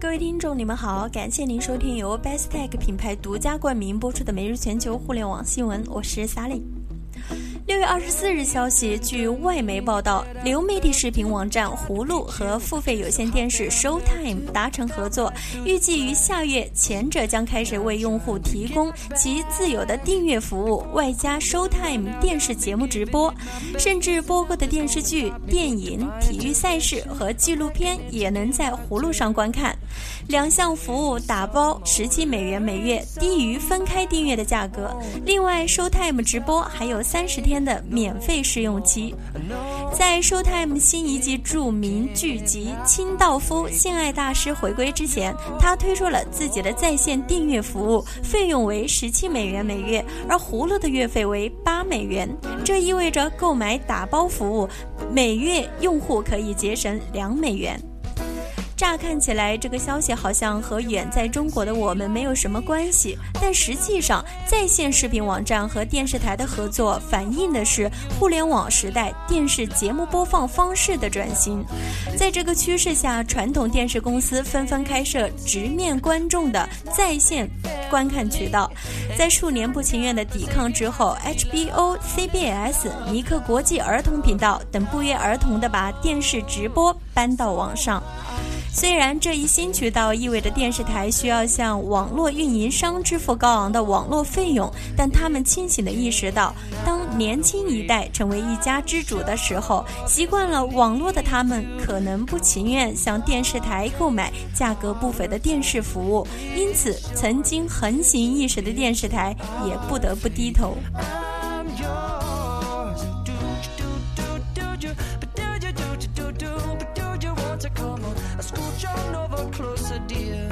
各位听众，你们好，感谢您收听由 Best Tech 品牌独家冠名播出的每日全球互联网新闻，我是 Sally。六月二十四日消息，据外媒报道，流媒体视频网站葫芦和付费有线电视 Showtime 达成合作，预计于下月前者将开始为用户提供其自有的订阅服务，外加 Showtime 电视节目直播，甚至播过的电视剧、电影、体育赛事和纪录片也能在葫芦上观看。两项服务打包十七美元每月，低于分开订阅的价格。另外，Showtime 直播还有三十天的免费试用期。在 Showtime 新一季著名剧集《清道夫：性爱大师》回归之前，他推出了自己的在线订阅服务，费用为十七美元每月，而葫芦的月费为八美元。这意味着购买打包服务，每月用户可以节省两美元。乍看起来，这个消息好像和远在中国的我们没有什么关系，但实际上，在线视频网站和电视台的合作，反映的是互联网时代电视节目播放方式的转型。在这个趋势下，传统电视公司纷纷开设直面观众的在线观看渠道。在数年不情愿的抵抗之后，HBO、CBS、尼克国际儿童频道等不约而同地把电视直播搬到网上。虽然这一新渠道意味着电视台需要向网络运营商支付高昂的网络费用，但他们清醒地意识到，当年轻一代成为一家之主的时候，习惯了网络的他们可能不情愿向电视台购买价格不菲的电视服务，因此，曾经横行一时的电视台也不得不低头。to come on. I scooch on over closer, dear.